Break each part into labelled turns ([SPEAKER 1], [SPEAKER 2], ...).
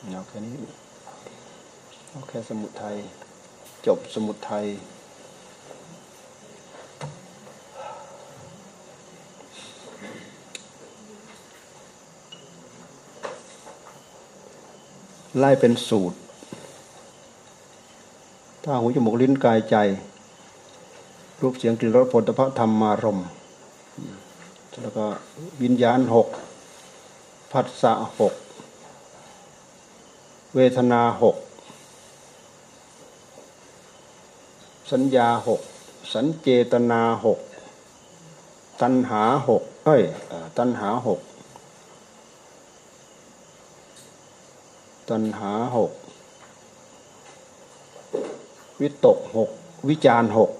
[SPEAKER 1] เอาแค่นี้เอาแค่สมุดไทย จบสมุดไทยไล่เป็นสูตรถ้าหูจมูกลิ้นกายใจ รูปเสียงกลิ่นรสผลตภัณฑ์ธรรมารมแล้วก็วิญญาณหกผัสสะหก เวทนาหกสัญญาหกสัญเจตนาหกตัณหาหกเอ้ยตัณหาหกตัณหาหกวิตกหกวิจารหก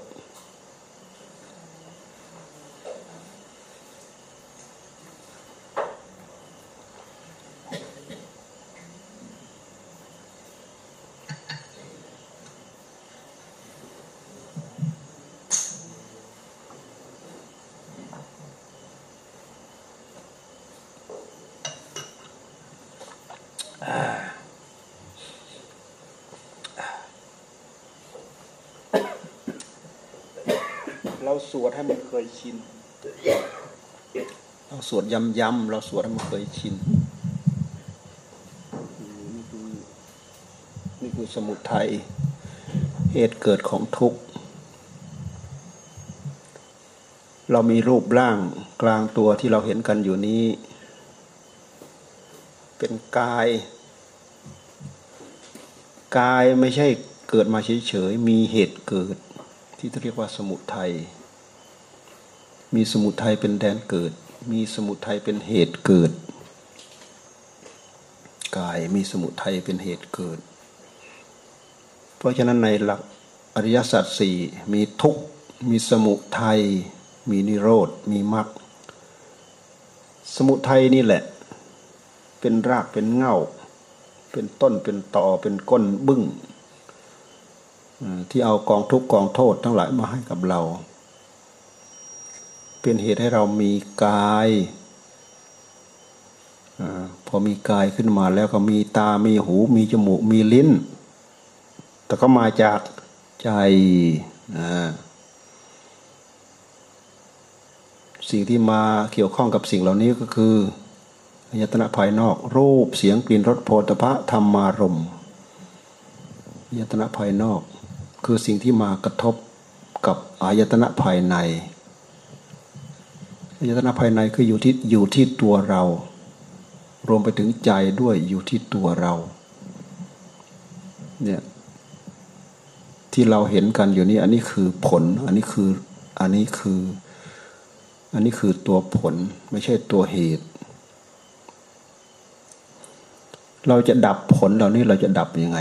[SPEAKER 1] เราสวดให้มันเคยชินเราสวดย้ำๆเราสวดให้มันเคยชินนี่คือนี่คือสมุทัยเหตุเกิดของทุกข์ เรามีรูปร่างกลางตัวที่เราเห็นกันอยู่นี้ เป็นกาย กายไม่ใช่เกิดมาเฉยๆ มีเหตุเกิดที่เรียกว่าสมุทัย มีสมุทัยเป็นแดนเกิด มีสมุทัยเป็นเหตุเกิด กายมีสมุทัยเป็นเหตุเกิด เพราะฉะนั้นในหลักอริยสัจสี่มีทุกข์มีสมุทัยมีนิโรธมีมรรคสมุทัยนี่แหละ เป็นรากเป็นเง่า เป็นต้นเป็นต่อเป็นก้นบึ้งที่เอากองทุกกองโทษทั้งหลายมาให้กับเรา เป็นเหตุให้เรามีกายอพอมีกายขึ้นมาแล้วก็มีตา มีหู มีจมูก มีลิ้น แต่ก็มาจากใจสิ่งที่มาเกี่ยวข้องกับสิ่งเหล่านี้ก็คืออายตนะภายนอก รูปเสียงกลิ่นรสโผฏฐะธรรมารมอายตนะภายนอก คือสิ่งที่มากระทบกับอายตนะภายใน อายตนะภายในคืออยู่ที่อยู่ที่ตัวเรา รวมไปถึงใจด้วยอยู่ที่ตัวเราเนี่ยที่เราเห็นกันอยู่นี้อันนี้คือผล อันนี้คืออันนี้คือ อันนี้คือตัวผลไม่ใช่ตัวเหตุ เราจะดับผลเหล่านี้เราจะดับยังไง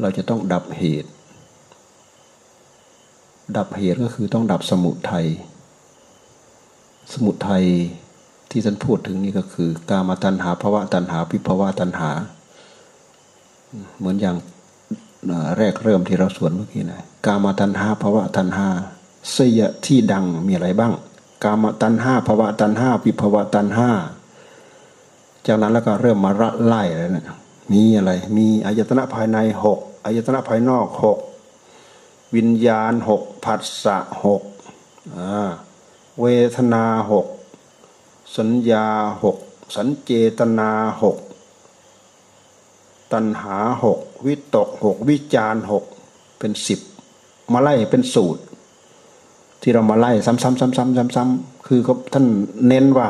[SPEAKER 1] เราจะต้องดับเหตุ ดับเหตุก็คือต้องดับสมุทัย สมุทัยที่ท่านพูดถึงนี่ก็คือ กามตัณหาภาวะตัณหาวิภาวะตัณหา เหมือนอย่างแรกเริ่มที่เราสวนเมื่อกี้นะกามตัณหาภาวะตัณหาเสียที่ดังมีอะไรบ้าง กามตัณหาภาวะตัณหาวิภาวะตัณหาจากนั้นแล้วก็เริ่มมาระไล่แล้วนะมีอะไร มีอายตนะภายในหกอายตนะภายนอกหก วิญญาณหกผัสสะหกเวทนาหกสัญญาหกสัญเจตนาหกตัณหาหกวิตกหกวิจารหกเป็นสิบมาไล่เป็นสูตร ที่เรามาไล่ซ้ำๆๆๆๆๆคือเขาท่านเน้นว่า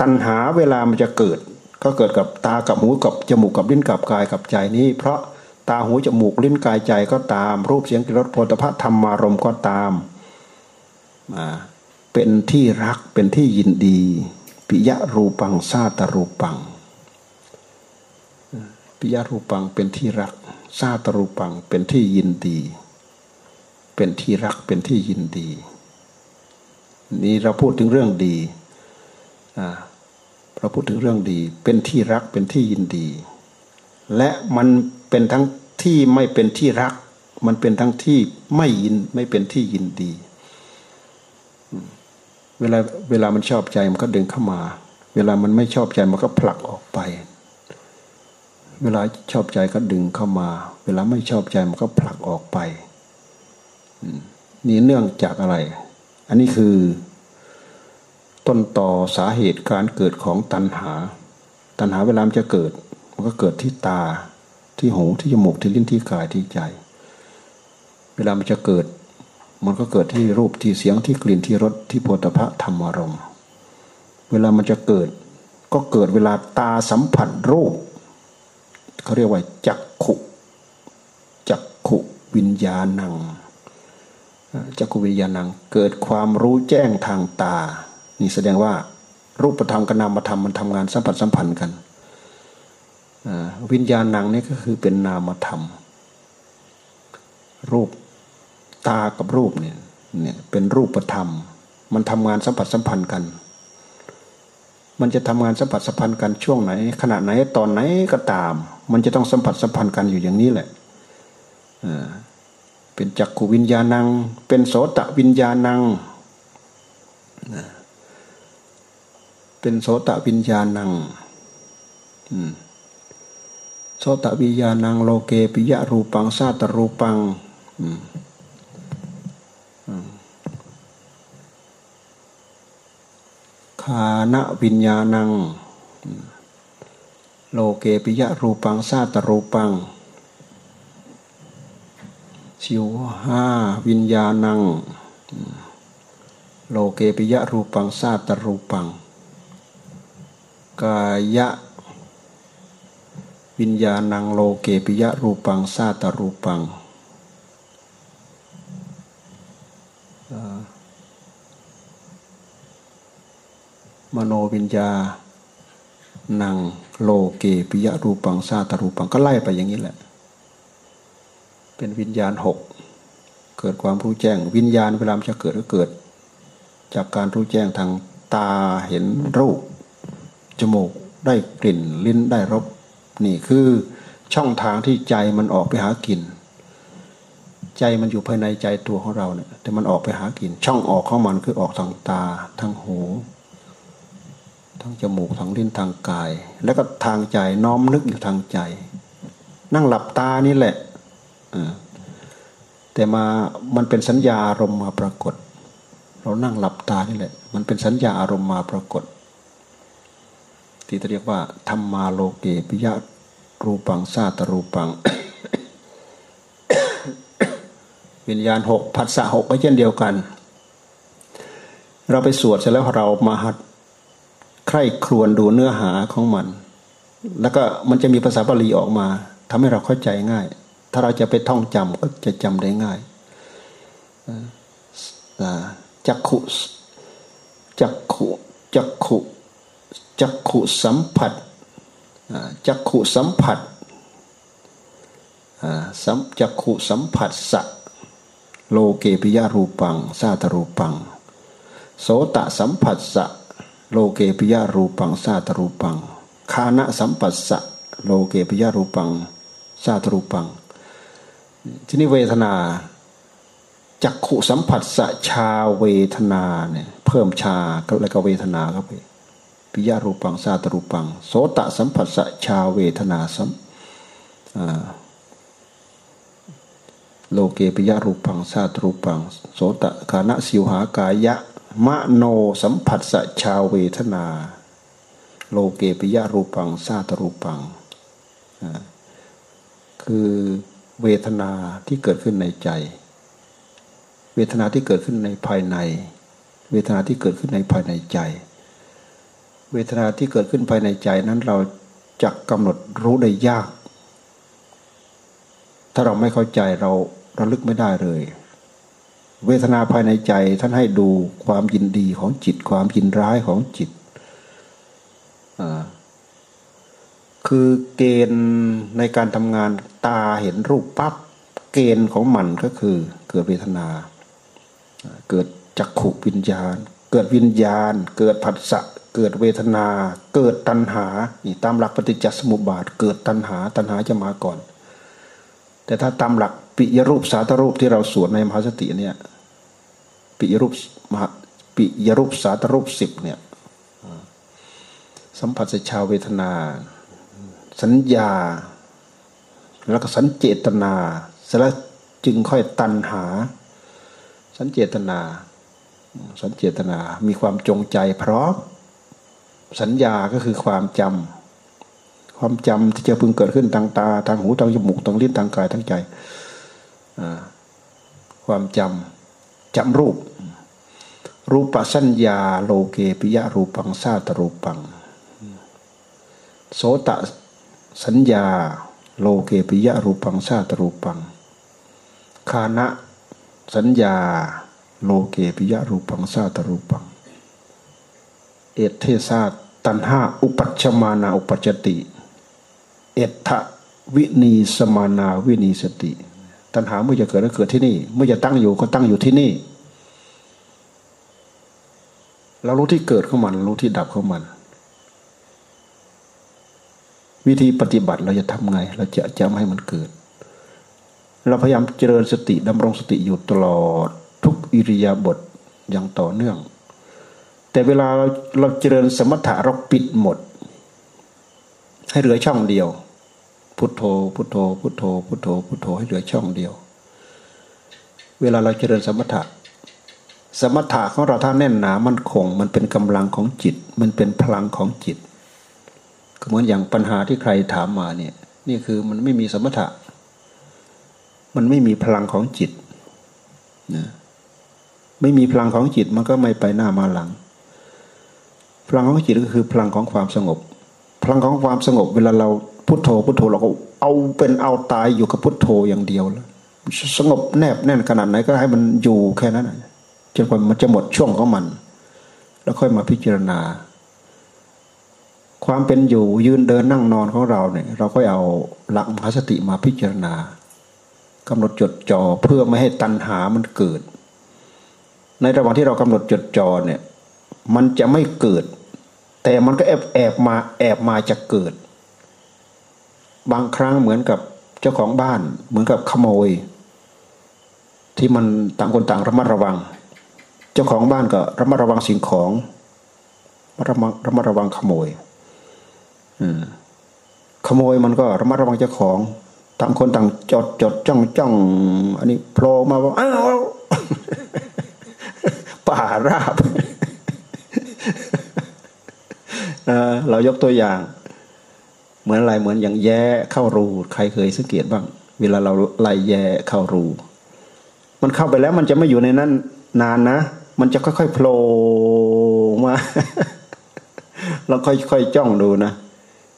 [SPEAKER 1] ตัณหาเวลามันจะเกิด ก็เกิดกับตากับหูกับจมูกกับลิ้นกับกายกับใจนี้ เพราะ ตาหูจมูกลิ้นกายใจก็ตาม รูปเสียงกลิ่นรสโผฏฐะธรรมารมก็ตามมาเป็นที่รักเป็นที่ยินดี ปิยรูปังซาตรูปัง ปิยรูปังเป็นที่รักซาตรูปังเป็นที่ยินดี เป็นที่รักเป็นที่ยินดี นี่เราพูดถึงเรื่องดีเราพูดถึงเรื่องดี เป็นที่รักเป็นที่ยินดี และมัน เป็นทั้งที่ไม่เป็นที่รัก มันเป็นทั้งที่ไม่ยินไม่เป็นที่ยินดี เวลาเวลามันชอบใจมันก็ดึงเข้ามา เวลามันไม่ชอบใจมันก็ผลักออกไป เวลาชอบใจก็ดึงเข้ามา เวลาไม่ชอบใจมันก็ผลักออกไปนี่เนื่องจากอะไร อันนี้คือ ต้นต่อสาเหตุการเกิดของตัณหา ตัณหาเวลามันจะเกิด มันก็เกิดที่ตา ที่หูที่จมูกที่ลิ้นที่กายที่ใจ เวลามันจะเกิด มันก็เกิดที่รูปที่เสียงที่กลิ่นที่รสที่โผฏฐะธรรมารมณ์เวลามันจะเกิด ก็เกิดเวลาตาสัมผัสรูปเขาเรียกว่าจักขุจักขุวิญญาณังจักขุวิญญาณังเกิดความรู้แจ้งทางตา นี่แสดงว่ารูปธรรมกับนามธรรมมันทำงานสัมผัสสัมพันธ์กัน วิญญาณนังนี่ก็คือเป็นนามธรรม รูปตากับรูปเนี่ยเนี่ยเป็นรูปธรรม มันทำงานสัมผัสสัมพันธ์กัน มันจะทำงานสัมผัสสัมพันธ์กันช่วงไหน ขณะไหนตอนไหนก็ตาม มันจะต้องสัมผัสสัมพันธ์กันอยู่อย่างนี้แหละเป็นจักขวิญญาณัง เป็นโสตวิญญาณังเป็นโสตวิญญาณัง โสตวิญญาณังโลเกปิยะรูปังซาตรูปังคานะวิญญาณัง โลเกปิยะรูปังซาตรูปัง ชิวห้าวิญญาณัง โลเกปิยะรูปังซาตรูปัง กายะ วิญญาณังโลเกปิยะรูปังซาตรูปังมโนวิญญาณังโลเกปิยะรูปังซาตรูปังก็ไล่ไปอย่างนี้แหละ เป็นวิญญาณหกเกิดความรู้แจ้ง วิญญาณเวลาจะเกิดก็เกิด จากการรู้แจ้งทางตาเห็นรูปจมูกได้กลิ่นลิ้นได้รส นี่คือช่องทางที่ใจมันออกไปหากิน ใจมันอยู่ภายในใจตัวของเราเนี่ย แต่มันออกไปหากิน ช่องออกของมันคือออกทางตาทางหูทางจมูกทางลิ้นทางกาย แล้วก็ทางใจน้อมนึกอยู่ทางใจ นั่งหลับตานี่แหละแต่มามันเป็นสัญญาอารมณ์มาปรากฏ เรานั่งหลับตานี่แหละ มันเป็นสัญญาอารมณ์มาปรากฏ ที่เรียกว่าธรรมาโลเกปิยะรูปังซาตรูปัง วิญญาณหกผัสสะหกก็เช่นเดียวกัน เราไปสวดเสร็จแล้วเรามาหัดใคร่ครวญดูเนื้อหาของมัน แล้วก็มันจะมีภาษาบาลีออกมาทำให้เราเข้าใจง่าย ถ้าเราจะไปท่องจำก็จะจำได้ง่ายจักขุจักขุจักขุ จักขุสัมผัสจักขุสัมผัสสัมจักขุสัมผัสสะโลเกปิยารูปังซาตรูปัง โสตสัมผัสสะโลเกปิยารูปังซาตรูปังคานะสัมปัสสะโลเกปิยารูปังซาตรูปัง ทีนี้เวทนาจักขุสัมผัสสะชาเวทนาเนี่ยเพิ่มชาแล้วก็เวทนาเข้าไป ปิยารูปังซาตรูปัง โสตสัมผัสสะชาเวทนาสัมโลเกปิยารูปังซาตรูปัง โสตคานะสิวหากายะมะโนสัมผัสสะชาเวทนา โลเกปิยารูปังซาตรูปัง คือเวทนาที่เกิดขึ้นในใจ เวทนาที่เกิดขึ้นในภายใน เวทนาที่เกิดขึ้นในภายในใจ เวทนาที่เกิดขึ้นภายในใจนั้นเราจะกำหนดรู้ได้ยาก ถ้าเราไม่เข้าใจเราระลึกไม่ได้เลย เวทนาภายในใจท่านให้ดูความยินดีของจิต ความยินร้ายของจิต คือเกณฑ์ในการทำงานตาเห็นรูปปั๊บเกณฑ์ของมันก็คือเกิดเวทนา เกิดจักขุวิญญาณ เกิดวิญญาณ เกิดผัสสะ เกิดเวทนา เกิดตัณหานี่ตามหลักปฏิจจสมุปบาท เกิดตัณหา ตัณหาจะมาก่อน แต่ถ้าตามหลักปิยรูปสาตรูปที่เราสวดในมหาสติเนี่ยปิยรูปมหาปิยรูปสาตรูปสิบเนี่ยสัมผัสชาวเวทนา สัญญา แล้วก็สัญเจตนาเสร็จแล้วจึงค่อยตัณหา สัญเจตนา สัญเจตนา มีความจงใจพร้อม สัญญาก็คือความจำความจำที่จะพึงเกิดขึ้นทางตา ทางหูทางจมูกทางลิ้นทางกายทางใจความจำจำรูป รูปสัญญาโลเกปิยะรูปังซาตรูปัง โสตสัญญา โลเกปิยะรูปังชาตรูปังคานะสัญญา โลเกปิยะรูปังชาตรูปัง เอตเทศาตันห้าอุปัชมานาอุปัจติ เอตทะวินีสมานาวินีสติ ตัณหาเมื่อจะเกิดก็เกิดที่นี่ เมื่อจะตั้งอยู่ก็ตั้งอยู่ที่นี่ เรารู้ที่เกิดของมัน รู้ที่ดับของมัน วิธีปฏิบัติเราจะทำไง เราจะจะไม่ให้มันเกิด เราพยายามเจริญสติดำรงสติอยู่ตลอด ทุกอิริยาบถอย่างต่อเนื่อง แต่เวลาเราเราเจริญสมถะเราปิดหมด ให้เหลือช่องเดียว พุทโธ พุทโธ พุทโธ พุทโธ พุทโธให้เหลือช่องเดียว เวลาเราเจริญสมถะ สมถะของเราถ้าแน่นหนามันคง มันเป็นกำลังของจิต มันเป็นพลังของจิตเหมือนอย่างปัญหาที่ใครถามมาเนี่ยนี่คือมันไม่มีสมถะ มันไม่มีพลังของจิตนะไม่มีพลังของจิตมันก็ไม่ไปหน้ามาหลัง พลังของจิตก็คือพลังของความสงบ พลังของความสงบ เวลาเราพุโทโธพุโทโธเราก็เอาเป็นเอาตายอยู่กับพุโทโธอย่างเดียวแล้วสงบแนบแน่นขนาดไหนก็ให้มันอยู่แค่นั้นจนกว่ามันจะหมดช่วงของมัน แล้วค่อยมาพิจารณา ความเป็นอยู่ยืนเดินนั่งนอนของเราเนี่ย เราก็เอาหลักมหาสติมาพิจารณากำหนดจดจ่อเพื่อไม่ให้ตัณหามันเกิด ในระหว่างที่เรากำหนดจดจ่อเนี่ย มันจะไม่เกิด แต่มันก็แอบแอบมาแอบมาจะเกิด บางครั้งเหมือนกับเจ้าของบ้าน เหมือนกับขโมย ที่มันต่างคนต่างระมัดระวัง เจ้าของบ้านก็ระมัดระวังสิ่งของระมัดระมัดระวังขโมยขโมยมันก็ระมัดระวังเจ้าของต่างคนต่างจดจดจ้องจ้องอันนี้โผล่มาว่าอ้าวป่าราบ เรายกตัวอย่าง เหมือนอะไรเหมือนอย่างแย่เข้ารู ใครเคยสังเกตบ้าง เวลาเราไล่แย่เข้ารู มันเข้าไปแล้วมันจะไม่อยู่ในนั้นนานนะ มันจะค่อยๆโผล่มา เราค่อยๆจ้องดูนะ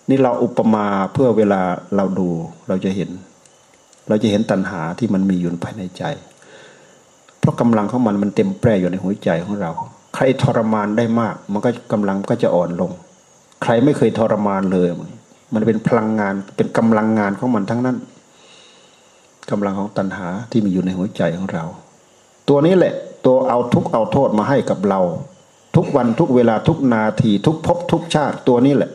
[SPEAKER 1] นี่เราอุปมาเพื่อเวลาเราดูเราจะเห็น เราจะเห็นตัณหาที่มันมีอยู่ภายในใจ เพราะกำลังของมันมันเต็มแปร่อยู่ในหัวใจของเรา ใครทรมานได้มาก มันก็กำลังก็จะอ่อนลง ใครไม่เคยทรมานเลย มันเป็นพลังงานเป็นกำลังงานของมันทั้งนั้นกำลังของตัณหาที่มีอยู่ในหัวใจของเรา ตัวนี้แหละ ตัวเอาทุกเอาโทษมาให้กับเรา ทุกวันทุกเวลาทุกนาทีทุกภพทุกชาติตัวนี้แหละ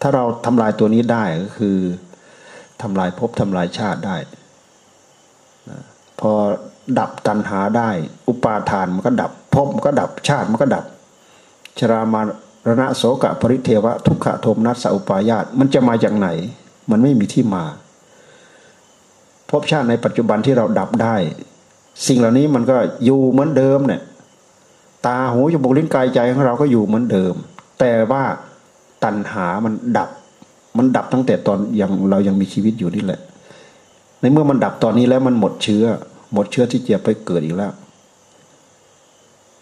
[SPEAKER 1] ถ้าเราทำลายตัวนี้ได้ก็คือทำลายภพทำลายชาติได้พอดับตัณหาได้ อุปาทานมันก็ดับภพมันก็ดับชาติมันก็ดับ ชรามารณะโสกะปริเทวะทุกขโทมนัสสอุปายาตมันจะมาจากไหน มันไม่มีที่มาภพชาติในปัจจุบันที่เราดับได้ สิ่งเหล่านี้มันก็อยู่เหมือนเดิมเนี่ยตาหูจมูกลิ้นกายใจของเราก็อยู่เหมือนเดิม แต่ว่าตัณหามันดับ มันดับตั้งแต่ตอนยังเรายังมีชีวิตอยู่นี่แหละ ในเมื่อมันดับตอนนี้แล้วมันหมดเชื้อ หมดเชื้อที่จะไปเกิดอีกแล้ว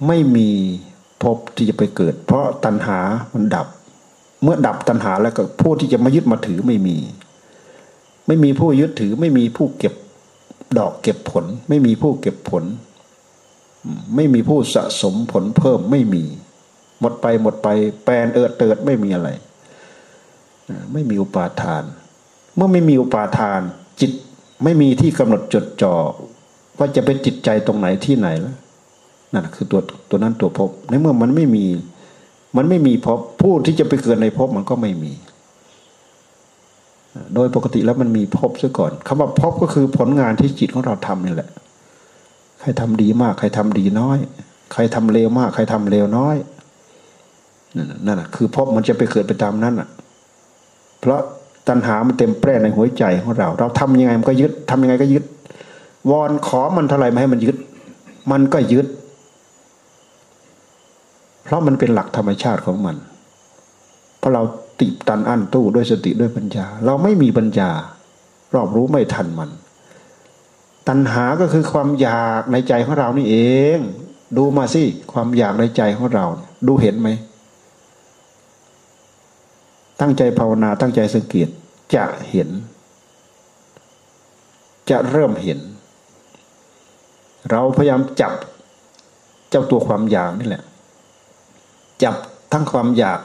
[SPEAKER 1] ไม่มี พบที่จะไปเกิด เพราะตัณหามันดับ เมื่อดับตัณหาแล้วก็ผู้ที่จะมายึดมาถือไม่มี ไม่มีผู้ยึดถือไม่มีผู้เก็บดอกเก็บผล ไม่มีผู้เก็บผล ไม่มีผู้สะสมผลเพิ่มไม่มี หมดไปหมดไปแปลนเอิดเติดไม่มีอะไร ไม่มีอุปาทาน เมื่อไม่มีอุปาทาน จิตไม่มีที่กำหนดจดจ่อว่าจะเป็นจิตใจตรงไหนที่ไหนแล้ว นั่นคือตัวตัวนั้นตัวพบในเมื่อมันไม่มี มันไม่มีพบผู้ที่จะไปเกิดในพบมันก็ไม่มี โดยปกติแล้วมันมีพบซะก่อนคำว่าพบก็คือผลงานที่จิตของเราทำนี่แหละ ใครทำดีมาก ใครทำดีน้อย ใครทำเลวมาก ใครทำเลวน้อยนั่นแหะคือพบมันจะไปเกิดไปตามนั้นอะ เพราะตัณหามันเต็มแปร่ในหัวใจของเรา เราทำยังไงมันก็ยึดทำยังไงก็ยึดวอนขอมันเท่าไหรไม่ให้มันยึด มันก็ยึด เพราะมันเป็นหลักธรรมชาติของมันเพราะเราติดตันอั้นตู้ด้วยสติด้วยปัญญา เราไม่มีปัญญารอบรู้ไม่ทันมัน ตัณหาก็คือความอยากในใจของเรานี่เอง ดูมาสิความอยากในใจของเรา ดูเห็นไหม ตั้งใจภาวนาตั้งใจสังเกตจะเห็น จะเริ่มเห็น เราพยายามจับเจ้าตัวความอยากนี่แหละ จับทั้งความอยาก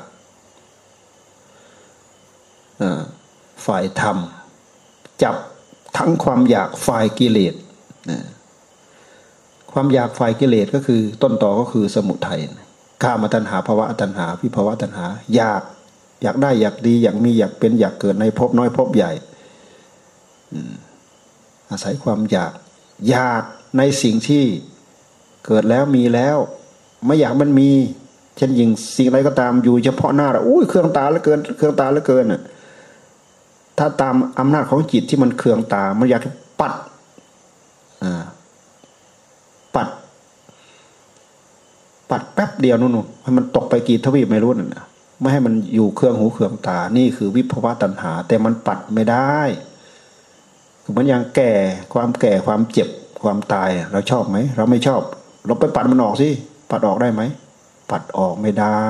[SPEAKER 1] ฝ่ายธรรม จับทั้งความอยากฝ่ายกิเลสความอยากฝ่ายกิเลสก็คือต้นต่อก็คือสมุทัยข้ามาตัณหาภาวะตัณหาพิภาวะตัณหา อยากอยากได้อยากดีอยากมีอยากเป็นอยากเกิดในภพน้อยภพใหญ่อาศัยความอยาก อยากในสิ่งที่เกิดแล้วมีแล้ว ไม่อยากมันมี เช่นยิงสิ่งอะไรก็ตามอยู่เฉพาะหน้าเราอุ้ยเครื่องตาแล้วเกิน เครื่องตาแล้วเกินอะถ้าตามอำนาจของจิตที่มันเครื่องตา มันอยากปัดอ่าปัด ปัดแป๊บเดียวนู่นให้มันตกไปกี่ทวีปไม่รู้น่ะไม่ให้มันอยู่เครื่องหูเครื่องตา นี่คือวิภวะตัณหา แต่มันปัดไม่ได้คือมันยังแก่ความแก่ความเจ็บความตาย เราชอบไหม เราไม่ชอบ เราไปปัดมันออกสิ ปัดออกได้ไหม ปัดออกไม่ได้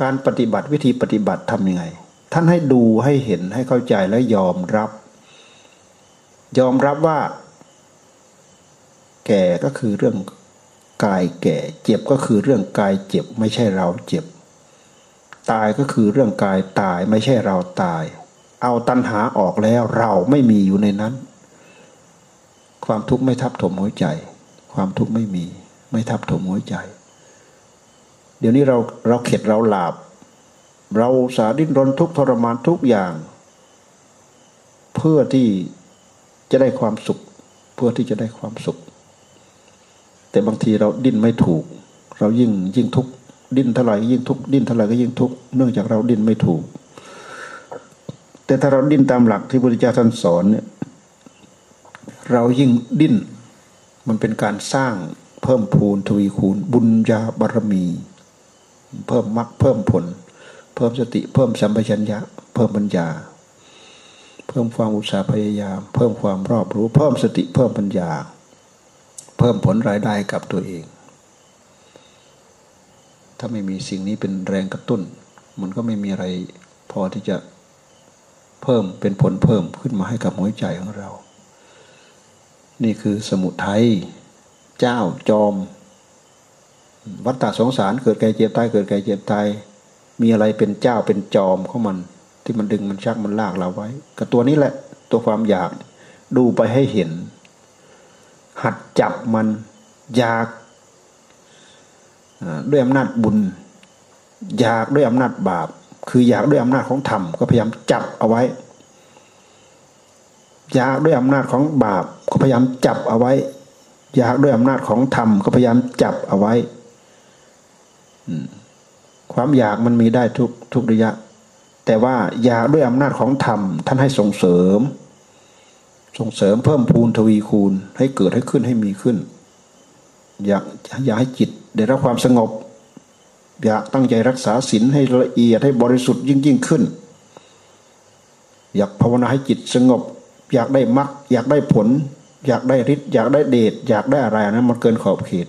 [SPEAKER 1] การปฏิบัติวิธีปฏิบัติทำยังไง ท่านให้ดูให้เห็นให้เข้าใจและยอมรับ ยอมรับว่า แก่ก็คือเรื่องกายแก่ เจ็บก็คือเรื่องกายเจ็บไม่ใช่เราเจ็บ ตายก็คือเรื่องกายตายไม่ใช่เราตาย เอาตัณหาออกแล้วเราไม่มีอยู่ในนั้น ความทุกข์ไม่ทับถมหัวใจ ความทุกข์ไม่มี ไม่ทับถมหัวใจ เดี๋ยวนี้เราเราเข็ดเราหลาบ เราสาดิ้นรนทุกทรมานทุกอย่าง เพื่อที่จะได้ความสุข เพื่อที่จะได้ความสุข แต่บางทีเราดิ้นไม่ถูก เรายิ่งยิ่งทุกดิ้นเท่าไหร่ยิ่งทุกดิ้นเท่าไหร่ก็ยิ่งทุกเนื่องจากเราดิ้นไม่ถูก แต่ถ้าเราดิ้นตามหลักที่พระพุทธเจ้าท่านสอนเนี่ยเรายิ่งดิ้นมันเป็นการสร้างเพิ่มพูนทวีคูณบุญญาบารมี เพิ่มมรรคเพิ่มผล เพิ่มสติ เพิ่มสัมปชัญญะ เพิ่มปัญญา เพิ่มความอุตสาห์พยายาม เพิ่มความรอบรู้ เพิ่มสติเพิ่มปัญญา เพิ่มผลรายได้กับตัวเอง ถ้าไม่มีสิ่งนี้เป็นแรงกระตุ้น มันก็ไม่มีอะไรพอที่จะเพิ่มเป็นผลเพิ่มขึ้นมาให้กับหัวใจของเรา นี่คือสมุทัยเจ้าจอม วัฏฏะสงสารเกิดแก่เจ็บตายเกิดแก่เจ็บตายมีอะไรเป็นเจ้าเป็นจอมของมัน ที่มันดึงมันชักมันลากเราไว้กับตัวนี้แหละตัวความอยากดูไปให้เห็น หัดจับมันอยากด้วยอำนาจบุญ อยากด้วยอำนาจบาป คืออยากด้วยอำนาจของธรรมก็พยายามจับเอาไว้ อยากด้วยอำนาจของบาปก็พยายามจับเอาไว้ อยากด้วยอำนาจของธรรมก็พยายามจับเอาไว้ ความอยากมันมีได้ทุกทุกระยะ แต่ว่าอยากด้วยอำนาจของธรรม ท่านให้ส่งเสริม ส่งเสริมเพิ่มพูนทวีคูณ ให้เกิดให้ขึ้นให้มีขึ้น อยากอยากให้จิตได้รับความสงบ อยากตั้งใจรักษาศีลให้ละเอียดให้บริสุทธิ์ยิ่งยิ่งขึ้น อยากภาวนาให้จิตสงบ อยากได้มรรคอยากได้ผล อยากได้ฤทธิ์อยากได้เดชอยากได้อะไรนะมันเกินขอบเขต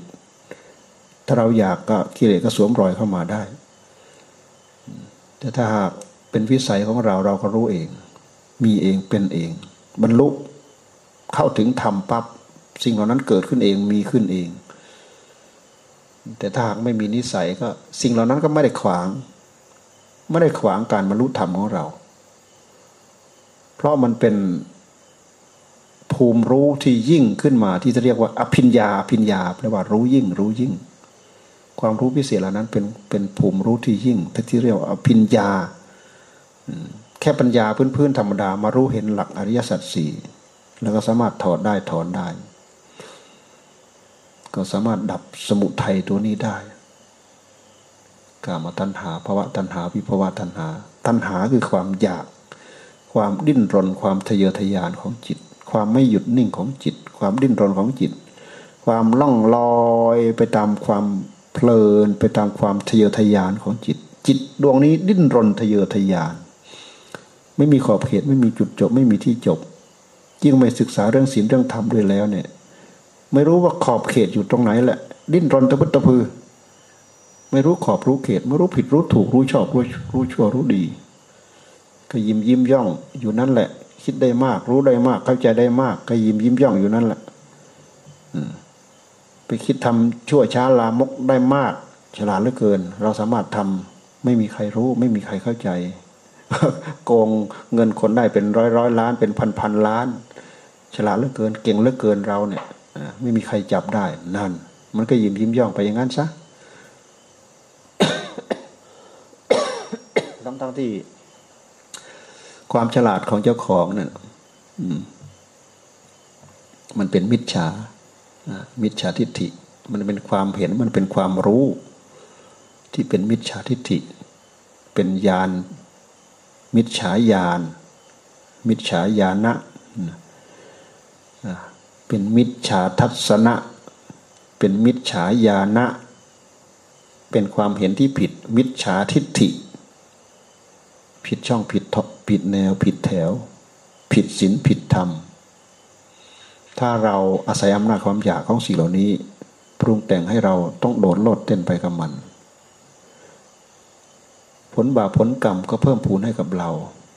[SPEAKER 1] ถ้าเราอยากก็กิเลสก็สวมรอยเข้ามาได้ แต่ถ้าหากเป็นวิสัยของเราเราก็รู้เอง มีเองเป็นเอง บรรลุเข้าถึงธรรมปับ๊บสิ่งเหล่านั้นเกิดขึ้นเองมีขึ้นเอง แต่ถ้าหากไม่มีนิสัยก็ สิ่งเหล่านั้นก็ไม่ได้ขวาง ไม่ได้ขวางการบรรลุธรรมของเรา เพราะมันเป็นภูมิรู้ที่ยิ่งขึ้นมาที่จะเรียกว่าอภิญญาอภิญญาแปลว่ารู้ยิ่งรู้ยิ่ง ความรู้พิเศษเหล่านั้นเป็นเป็นภูมิรู้ที่ยิ่งที่เรียกว่าอภิญญาแค่ปัญญาพื้นๆธรรมดามารู้เห็นหลักอริยสัจสี่แล้วก็สามารถถอดได้ถอนได้ ก็สามารถดับสมุทัยตัวนี้ได้กามตัณหาภาวะตัณหาวิภาวะตัณหา ตัณหาคือความอยาก ความดิ้นรน ความทะเยอทะยานของจิต ความไม่หยุดนิ่งของจิต ความดิ้นรนของจิต ความล่องลอยไปตามความ เพลินไปตามความทะเยอทะยานของจิต จิตดวงนี้ดิ้นรนทะเยอทะยาน ไม่มีขอบเขตไม่มีจุดจบ ไม่มีที่จบ ยิ่งไม่ศึกษาเรื่องศีลเรื่องธรรมด้วยแล้วเนี่ย ไม่รู้ว่าขอบเขตอยู่ตรงไหนแหละ ดิ้นรนตะพึตะพือ ไม่รู้ขอบรู้เขต ไม่รู้ผิดรู้ถูกรู้ชอบรู้รู้ชั่วรู้ดี ก็ยิ้มยิ้มย่องอยู่นั่นแหละ คิดได้มาก รู้ได้มาก เข้าใจได้มาก ก็ยิ้มยิ้มย่องอยู่นั่นแหละไป คิดทำชั่วช้าลามกได้มาก ฉลาดเหลือเกิน เราสามารถทำไม่มีใครรู้ ไม่มีใครเข้าใจ โกงเงินคนได้เป็นร้อยร้อยล้าน เป็นพันพันล้าน ฉลาดเหลือเกิน เก่งเหลือเกินเราเนี่ยไม่มีใครจับได้นั่น มันก็ยิ้มยิ้มย่องไปอย่างนั้นซะทั้งทั้งที่ ความฉลาดของเจ้าของเนี่ยมันเป็นมิจฉา มิจฉาทิฏฐิมันเป็นความเห็นมันเป็นความรู้ ที่เป็นมิจฉาทิฏฐิ เป็นญาณมิจฉาญาณมิจฉาญาณะเป็นมิจฉาทัศนะ เป็นมิจฉาญาณะ เป็นความเห็นที่ผิด มิจฉาทิฏฐิ ผิดช่องผิดทผิดแนวผิดแถว ผิดศีลผิดธรรม ถ้าเราอาศัยอำนาจความอยากของสิ่งเหล่านี้ ปรุงแต่งให้เราต้องโดดโลดเต้นไปกับมัน ผลบาปผลกรรมก็เพิ่มพูนให้กับเรา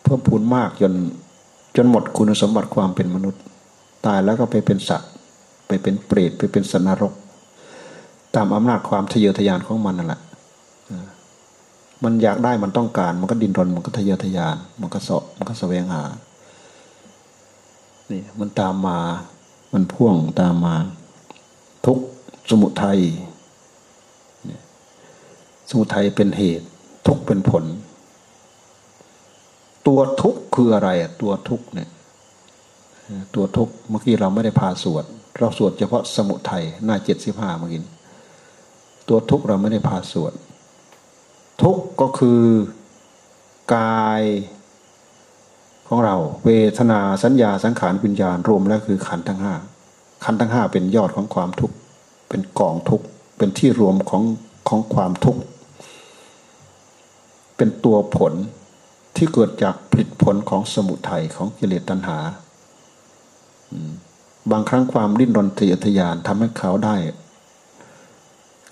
[SPEAKER 1] เพิ่มพูนมากจนจนหมดคุณสมบัติความเป็นมนุษย์ ตายแล้วก็ไปเป็นสัตว์ ไปเป็นเปรตไปเป็นสนรก ตามอำนาจความทะเยอทะยานของมันนั่นแหละมันอยากได้มันต้องการ มันก็ดินรนมันก็ทะเยอทะยาน มันก็เสาะมันก็แสวงหานี่มันตามมา มันพ่วงตามมา ทุกสมุทัยสมุทัยเป็นเหตุ ทุกเป็นผล ตัวทุกคืออะไรตัวทุกเนี่ยตัวทุกเมื่อกี้เราไม่ได้พาสวด เราสวดเฉพาะสมุทัยหน้าเจ็ดสิบห้าเมื่อกี้ตัวทุกเราไม่ได้พาสวด ทุกก็คือกาย ของเรา เวทนาสัญญาสังขารวิญญาณรวมแล้วคือขันทั้งห้าขันทั้งห้าเป็นยอดของความทุกข์เป็นกองทุกข์เป็นที่รวมของของความทุกข์เป็นตัวผลที่เกิดจากผลิตผลของสมุทัยของกิเลสตัณหา บางครั้งความดิ้นรนทะเยอทะยานทำให้เขาได้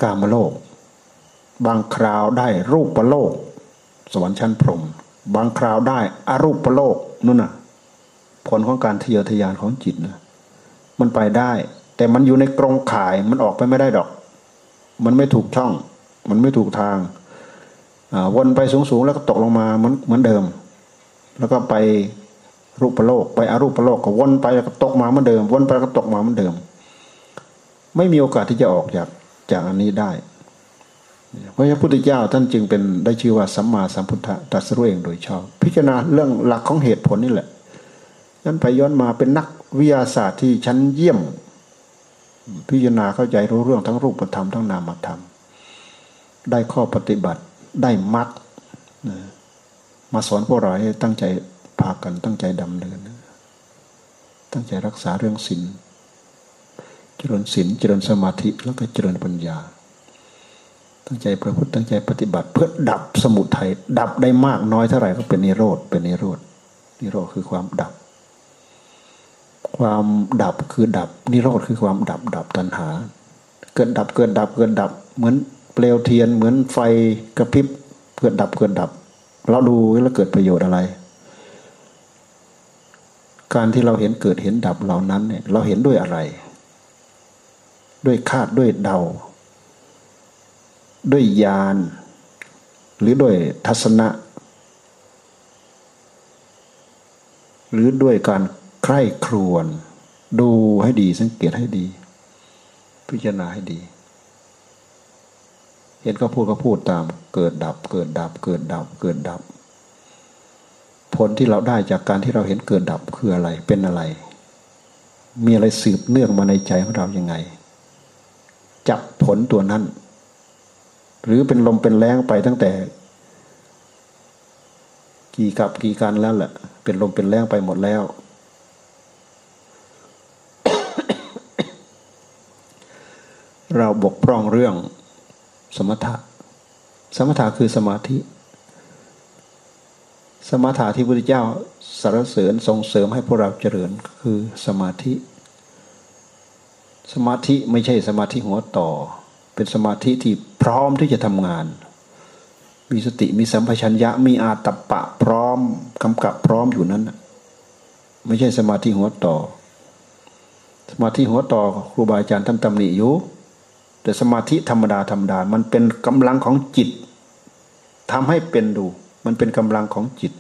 [SPEAKER 1] กามโลก บางคราวได้รูปะโลก สวรรค์ชั้นพรหม บางคราวได้อารูปโลกนู่นน่ะ ผลของการทะเยอทะยานของจิตนะมันไปได้ แต่มันอยู่ในกรงข่ายมันออกไปไม่ได้ดอก มันไม่ถูกช่อง มันไม่ถูกทางวนไปสูงๆแล้วก็ตกลงมาเหมือนเหมือนเดิม แล้วก็ไปรูปโลก ไปอารูปโลกก็วนไปแล้วก็ตกมาเหมือนเดิม วนไปแล้วก็ตกมาเหมือนเดิม ไม่มีโอกาสที่จะออกจากจากอันนี้ได้ พราะพระพุทธเจ้าท่านจึงเป็นได้ชื่อว่าสัมมาสัมพุทธะตรัสรู้เองโดยชอบ พิจารณาเรื่องหลักของเหตุผลนี่แหละย้นไปย้อนมาเป็นนักวิทยาศาสตร์ที่ชั้นเยี่ยม พิจารณาเข้าใจรู้เรื่องทั้งรูปธรรมทั้งนามธรรม ได้ข้อปฏิบัติได้มัดมาสอนพวกเราให้ตั้งใจพากันตั้งใจดำเนิน ตั้งใจรักษาเรื่องศีลเจริญศีลเจริญสมาธิแล้วก็เจริญปัญญา ตั้งใจประพฤติตั้งใจปฏิบัติ เพื่อดับสมุทัยดับได้มากน้อยเท่าไหร่ก็เป็นนิโรธเป็นนิโรธนิโรธคือความดับ ความดับคือดับนิโรธคือความดับดับตัณหา เกิดดับเกิดดับเกิดดับ เหมือนเปลวเทียนเหมือนไฟกระพริบเกิดดับเกิดดับ เราดูแล้วเกิดประโยชน์อะไร การที่เราเห็นเกิดเห็นดับเหล่านั้นเนี่ยเราเห็นด้วยอะไร ด้วยคาดด้วยเดา ด้วยญาณหรือด้วยทัศนะ หรือด้วยการใคร่ครวญดูให้ดีสังเกตให้ดี พิจารณาให้ดี เห็นก็พูดก็พูดตาม เกิดดับ เกิดดับ เกิดดับ เกิดดับ ผลที่เราได้จากการที่เราเห็นเกิดดับคืออะไรเป็นอะไร มีอะไรสืบเนื่องมาในใจของเรายังไงจับผลตัวนั้น หรือเป็นลมเป็นแรงไปตั้งแต่ กี่กับกี่การแล้วแหละเป็นลมเป็นแรงไปหมดแล้ว เราบกพร่องเรื่องสมถะ สมถะคือสมาธิ สมถะที่พระพุทธเจ้าสรรเสริญส่งเสริมให้พวกเราเจริญคือสมาธิ สมาธิไม่ใช่สมาธิหัวต่อ เป็นสมาธิที่พร้อมที่จะทำงาน มีสติมีสัมปชัญญะมีอาตปะพร้อมกำกับพร้อมอยู่นั้นไม่ใช่สมาธิหัวต่อ สมาธิหัวต่อครูบาอาจารย์ท่านตำหนิอยู่แต่สมาธิธรรมดาธรรมดา มันเป็นกำลังของจิตทำให้เป็นดู มันเป็นกำลังของจิต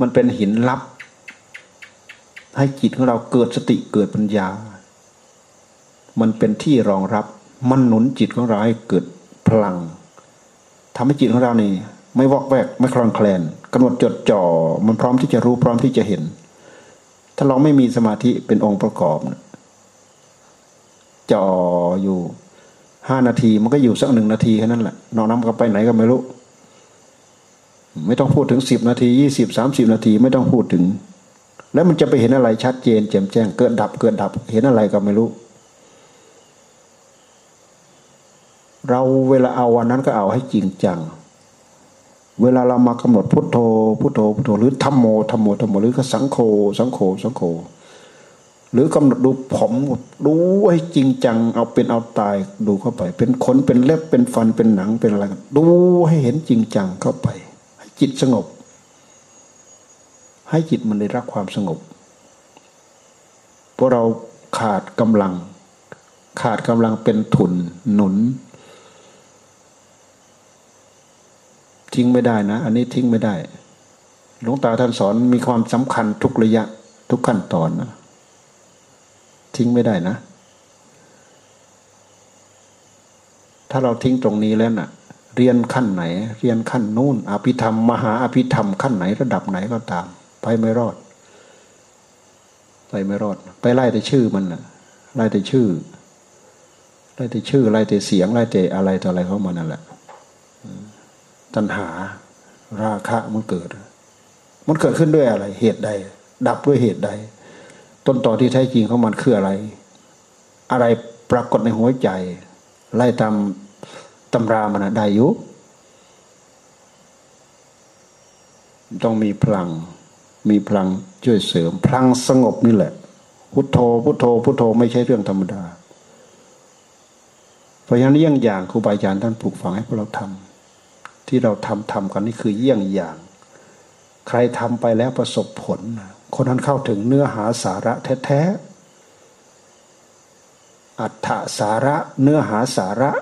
[SPEAKER 1] มันเป็นหินลับ ให้จิตของเราเกิดสติเกิดปัญญา มันเป็นที่รองรับ มันหนุนจิตของเราให้เกิดพลังทำให้จิตของเรานี่ ไม่วอกแวกไม่คลอนแคลนกำหนดจดจ่อ มันพร้อมที่จะรู้พร้อมที่จะเห็น ถ้าเราไม่มีสมาธิเป็นองค์ประกอบจ่ออยู่ห้านาทีมันก็อยู่สักหนึ่งนาทีแค่นั้นแหละนอกนั้นก็ไปไหนก็ไม่รู้ ไม่ต้องพูดถึงสิบนาทียี่สิบสามสิบนาทีไม่ต้องพูดถึง แล้วมันจะไปเห็นอะไรชัดเจนแจ่มแจ้ง เกิดดับเกิดดับ เห็นอะไรก็ไม่รู้ เราเวลาเอาวันนั้นก็เอาให้จริงจัง เวลาเรามากำหนดพุทโธ พุทโธพุทโธหรือธรรมโมธรรมโมธรรมโมหรือก็สังโฆสังโฆสังโฆหรือกำหนดดูผมดูให้จริงจัง เอาเป็นเอาตายดูเข้าไป เป็นขนเป็นเล็บเป็นฟันเป็นหนังเป็นอะไรดูให้เห็นจริงจังเข้าไป ให้จิตสงบ ให้จิตมันได้รับความสงบเพราะเราขาดกำลัง ขาดกำลังเป็นทุนหนุน ทิ้งไม่ได้นะ อันนี้ทิ้งไม่ได้ หลวงตาท่านสอนมีความสำคัญทุกระยะ ทุกขั้นตอนนะ ทิ้งไม่ได้นะ ถ้าเราทิ้งตรงนี้แล้วนะ่ะ เรียนขั้นไหน เรียนขั้นนู่นอภิธรรม มหาอภิธรรมขั้นไหนระดับไหนก็ตาม ไปไม่รอด ไปไม่รอด ไปไล่แต่ชื่อมันนะไล่แต่ชื่อไล่แต่ชื่อไล่แต่เสียงไล่แต่อะไรต่ออะไรเข้ามานั่นแหละ ตัณหา ราคะมันเกิด มันเกิดขึ้นด้วยอะไร เหตุใด ดับด้วยเหตุใด ต้นต่อที่แท้จริงของมันคืออะไร อะไรปรากฏในหัวใจ ไล่ตามตำรามันได้ยุต้องมีพลัง มีพลังช่วยเสริม พลังสงบนี่แหละ พุทโธ พุทโธ พุทโธไม่ใช่เรื่องธรรมดา เพราะฉะนั้นเยี่ยงอย่างครูบาอาจารย์ท่านปลูกฝังให้พวกเราทำ ที่เราทำทำกันนี่คือเยี่ยงอย่าง ใครทำไปแล้วประสบผล คนนั้นเข้าถึงเนื้อหาสาระแท้ๆ อัฏฐสาระเนื้อหาสาระ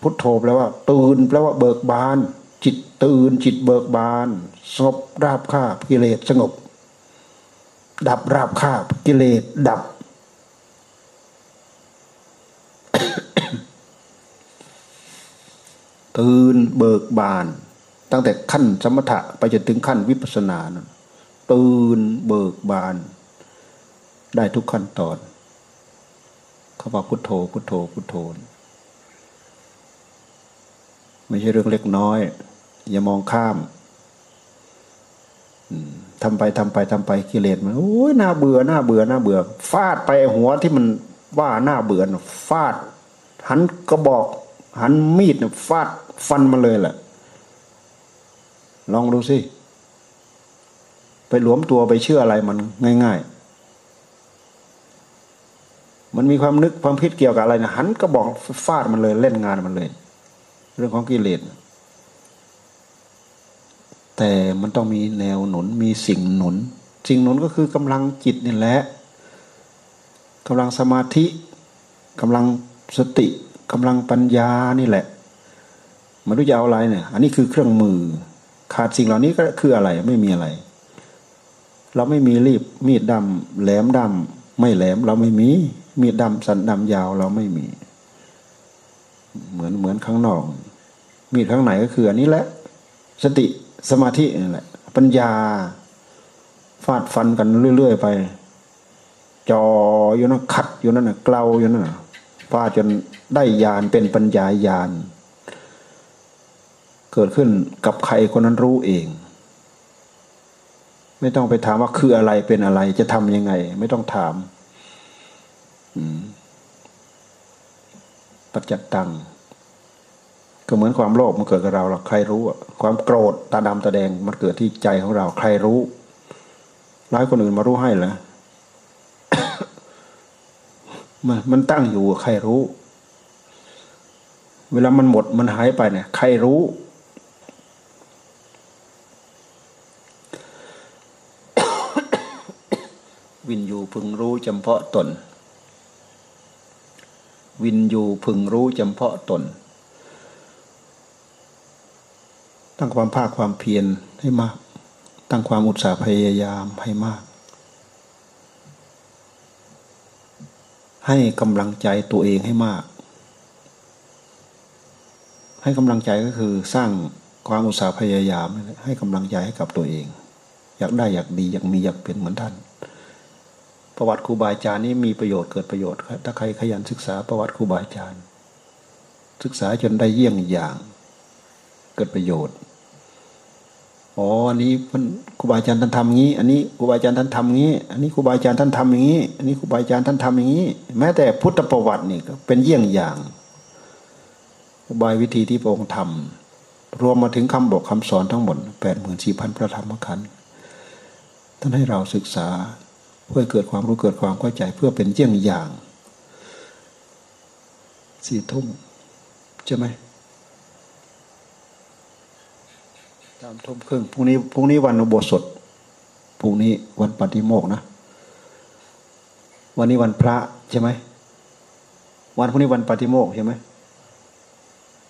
[SPEAKER 1] พุทโธแปลว่า ตื่นแปลว่าเบิกบาน จิตตื่นจิตเบิกบานสงบราบคาบกิเลสสงบ ดับราบคาบกิเลสดับ ตื่นเบิกบาน ตั้งแต่ขั้นสมถะไปจนถึงขั้นวิปัสสนานะตื่นเบิกบาน ได้ทุกขั้นตอนเขาบอกพุทโธพุทโธพุทโธไม่ใช่เรื่องเล็กน้อย อย่ามองข้ามทำไปทำไปทำไปกิเลสมันโอ้ยน่าเบื่อน่าเบื่อน่าเบื่อ ฟาดไปหัวที่มันว่าน่าเบื่อฟาด หันกระบอก หันมีดฟาดฟันมาเลยแหละ ลองดูสิ ไปหลวมตัวไปเชื่ออะไรมันง่าย ๆ มันมีความนึกความคิดเกี่ยวกับอะไรนะหันก็บอกฟาดมันเลยเล่นงานมันเลย เรื่องของกิเลสแต่มันต้องมีแนวหนุนมีสิ่งหนุน สิ่งหนุนก็คือกำลังจิตนี่แหละกำลังสมาธิกำลังสติ กำลังปัญญานี่แหละมันรู้จะเอาอะไรเนี่ย อันนี้คือเครื่องมือ ขาดสิ่งเหล่านี้ก็คืออะไรไม่มีอะไร เราไม่มีรีบมีดดำแหลมดำไม่แหลมเราไม่มี มีดดำสันดำยาวเราไม่มี เหมือนเหมือนข้างนอก มีดข้างไหนก็คืออันนี้แหละ สติสมาธินี่แหละ ปัญญา ฟาดฟันกันเรื่อยๆไป จออยู่นั่นขัดอยู่นั่นน่ะเกลาอยู่นั่นน่ะ ฟาจนได้ญาณเป็นปัญญาญาณเกิดขึ้นกับใครคนนั้นรู้เอง ไม่ต้องไปถามว่าคืออะไรเป็นอะไรจะทำยังไง ไม่ต้องถามปัจจตังก็เหมือนความโลภมันเกิดกับเราหรอกใครรู้ความโกรธตาดำตาแดงมันเกิดที่ใจของเรา ใครรู้ร้ายคนอื่นมารู้ให้เหรอ มันมันตั้งอยู่ใครรู้ เวลามันหมดมันหายไปเนี่ยใครรู้ วินยูพึงรู้จำเพาะตน วินยูพึงรู้จำเพาะตน ตั้งความภาคความเพียรให้มาก ตั้งความอุตสาห์พยายามให้มาก ให้กำลังใจตัวเองให้มาก ให้กำลังใจก็คือสร้างความอุตสาห์พยายาม ให้กำลังใจให้กับตัวเอง อยากได้อยากดีอยากมีอยากเป็นเหมือนท่าน ประวัติครูบาอาจารย์นี้มีประโยชน์เกิดประโยชน์ถ้าใครขยันศึกษาประวัติครูบาอาจารย์ ศึกษาจนได้เยี่ยงอย่าง เกิดประโยชน์ อ๋ออันนี้ครูบาอาจารย์ท่านทำงี้ อันนี้ครูบาอาจารย์ท่านทำงี้ อันนี้ครูบาอาจารย์ท่านทำอย่างนี้ อันนี้ครูบาอาจารย์ท่านทำอย่างนี้ แม้แต่พุทธประวัตินี่ก็เป็นเยี่ยงอย่างอุบายวิธีที่พระองค์ทำรวมมาถึงคำบอกคำสอนทั้งหมดแปดหมื่นสี่พันพระธรรมขันธ์ท่านให้เราศึกษาเพื่อเกิดความรู้เกิดความเข้าใจเพื่อเป็นเยี่ยงอย่างสี่ทุ่มใช่ไหม สามทุ่มครึ่งพรุ่งนี้พรุ่งนี้วันอุโบสถพรุ่งนี้วันปฏิโมกนะ วันนี้วันพระใช่ไหมวันพรุ่งนี้วันปฏิโมกใช่ไหม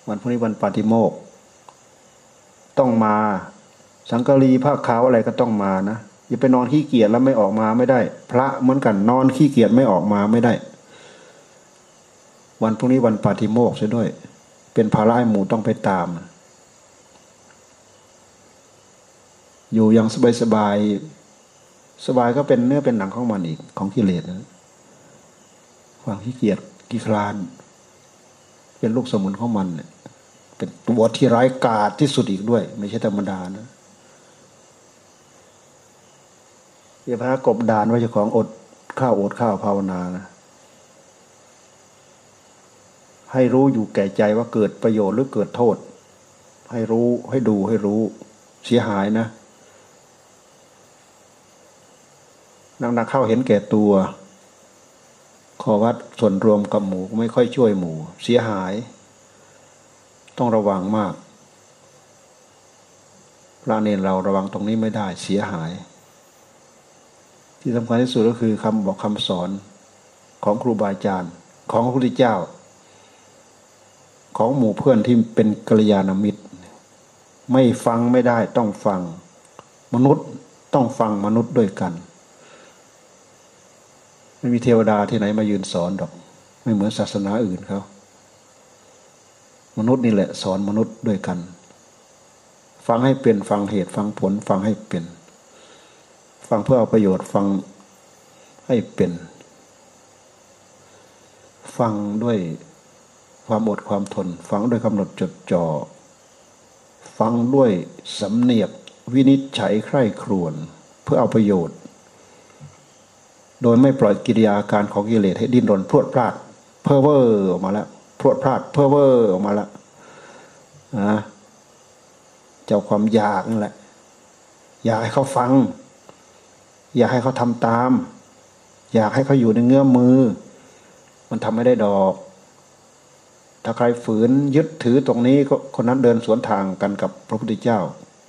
[SPEAKER 1] วันพรุ่งนี้วันปฏิโมกต้องมา สังกะรีผ้าขาวอะไรก็ต้องมานะอย่าไปนอนขี้เกียจแล้วไม่ออกมาไม่ได้ พระเหมือนกันนอนขี้เกียจไม่ออกมาไม่ได้ วันพรุ่งนี้วันปฏิโมกใช่ด้วย เป็นภาระหมู่ต้องไปตาม อยู่อย่างสบายสบายสบายก็เป็นเนื้อเป็นหนังของมันอีกของกิเลสนะความขี้เกียจขี้คลาน เป็นลูกสมุนของมันเนี่ยเป็นตัวที่ร้ายกาจที่สุดอีกด้วย ไม่ใช่ธรรมดานะอย่าพากบดานไว้เจ้าของอดข้าวอดข้าวภาวนานะให้รู้อยู่แก่ใจว่าเกิดประโยชน์หรือเกิดโทษ ให้รู้ให้ดูให้รู้ เสียหายนะ นักๆเข้าเห็นแก่ตัวขอวัดส่วนรวมกับหมูไม่ค่อยช่วยหมูเสียหายต้องระวังมาก พระเนรเราระวังตรงนี้ไม่ได้เสียหาย ที่สำคัญที่สุดก็คือคำบอกคำสอนของครูบาอาจารย์ของพระพุทธเจ้า ของหมู่เพื่อนที่เป็นกัลยาณมิตร ไม่ฟังไม่ได้ต้องฟัง มนุษย์ต้องฟังมนุษย์ด้วยกัน ไม่มีเทวดาที่ไหนมายืนสอนดอก ไม่เหมือนศาสนาอื่นเขามนุษย์นี่แหละสอนมนุษย์ด้วยกัน ฟังให้เป็นฟังเหตุฟังผล ฟังให้เป็น ฟังเพื่อเอาประโยชน์ฟังให้เป็น ฟังด้วยความอดความทน ฟังด้วยกำหนดจดจอ่อฟังด้วยสำเหนียกวินิจฉัยใคร่ครวญเพื่อเอาประโยชน์ โดยไม่ปล่อยกิริยาการของกิเลสให้ดิ้นรนพรวดพราด เพ้อเวอร์ออกมาแล้วพรวดพราด เพ้อเวอร์ออกมาแล้วนะเจ้าความอยากนั่นแหละ อยากให้เขาฟัง อยากให้เขาทำตาม อยากให้เขาอยู่ในเงื้อมมือ มันทำไม่ได้ดอก ถ้าใครฝืนยึดถือตรงนี้ก็คนนั้นเดินสวนทางกันกับพระพุทธเจ้า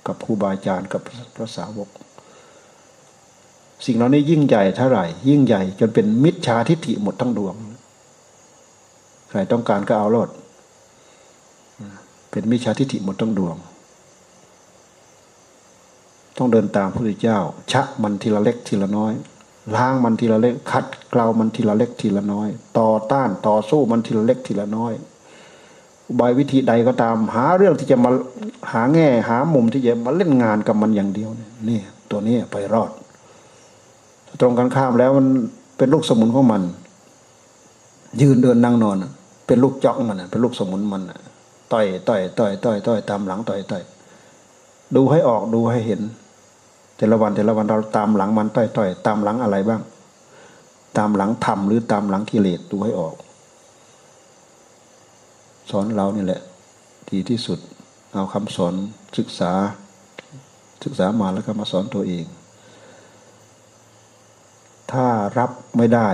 [SPEAKER 1] กับครูบาอาจารย์กับพระสาวก สิ่งเหล่านี้ยิ่งใหญ่เท่าไหร่ ยิ่งใหญ่จนเป็นมิจฉาทิฏฐิหมดทั้งดวง ใครต้องการก็เอารอดเป็นมิจฉาทิฏฐิหมดทั้งดวง ต้องเดินตามพระพุทธเจ้า ชะมันทีละเล็กทีละน้อย ล้างมันทีละเล็กคัดเกลามันทีละเล็กทีละน้อย ต่อต้านต่อสู้มันทีละเล็กทีละน้อยบายวิธีใดก็ตาม หาเรื่องที่จะมาหาแง่หามุมที่จะมาเล่นงานกับมันอย่างเดียว นี่ตัวนี้ไปรอด ตรงกันข้ามแล้วมันเป็นลูกสมุนของมัน ยืนเดินนั่งนอน เป็นลูกจ้องมันเป็นลูกสมุนมันต่อยต่อยต่อยต่อยต่อยตามหลังต่อยต่อยดูให้ออกดูให้เห็น แต่ละวันแต่ละวันเราตามหลังมันต่อยต่อยตามหลังอะไรบ้าง ตามหลังธรรมหรือตามหลังกิเลสดูให้ออก สอนเรานี่แหละดีที่สุดเอาคำสอนศึกษาศึกษามาแล้วก็มาสอนตัวเอง ถ้ารับไม่ได้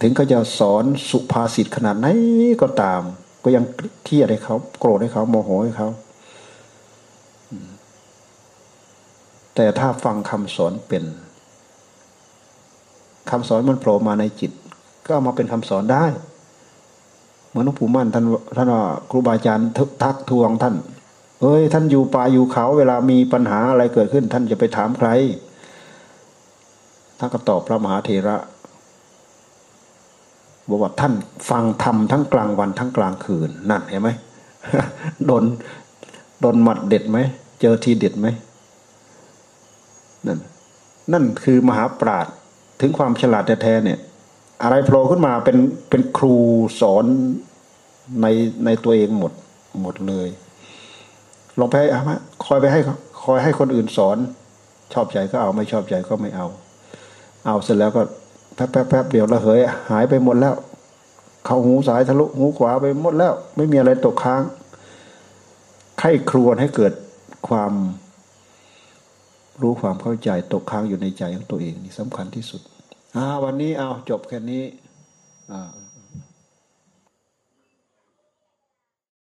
[SPEAKER 1] ถึงเขาจะสอนสุภาษิตขนาดไหนก็ตาม ก็ยังเครียดให้เขาโกรธให้เขาโมโหให้เขาแต่ถ้าฟังคำสอนเป็นคำสอนมันโผล่มาในจิต ก็เอามาเป็นคำสอนได้ เหมือนหลวงปู่มั่นท่านท่านครูบาอาจารย์ทักทวงท่าน เอ้ย ท่านอยู่ป่าอยู่เขา เวลามีปัญหาอะไรเกิดขึ้น ท่านจะไปถามใคร ท่านก็ตอบพระมหาเถระบอกว่าท่านฟังธรรมทั้งกลางวันทั้งกลางคืนนั่นเห็นไหมโดนโดนหมัดเด็ดไหมเจอทีเด็ดไหมนั่นนั่นคือมหาปราดถึงความฉลาดแท้ๆเนี่ย อะไรโผล่ขึ้นมาเป็นเป็นครูสอนในในตัวเองหมดหมดเลยลองไปเอามาคอยไปให้คอยให้คนอื่นสอน ชอบใจก็เอาไม่ชอบใจก็ไม่เอา เอาเสร็จแล้วก็แป๊บแป๊บแป๊บเดียวระเหยหายไปหมดแล้ว เข้าหูซ้ายทะลุหูขวาไปหมดแล้ว ไม่มีอะไรตกค้างไข้ครวนให้เกิดความรู้ความเข้าใจตกค้างอยู่ในใจของตัวเองนี่สำคัญที่สุดอ่าวันนี้เอาจบแค่นี้อ่า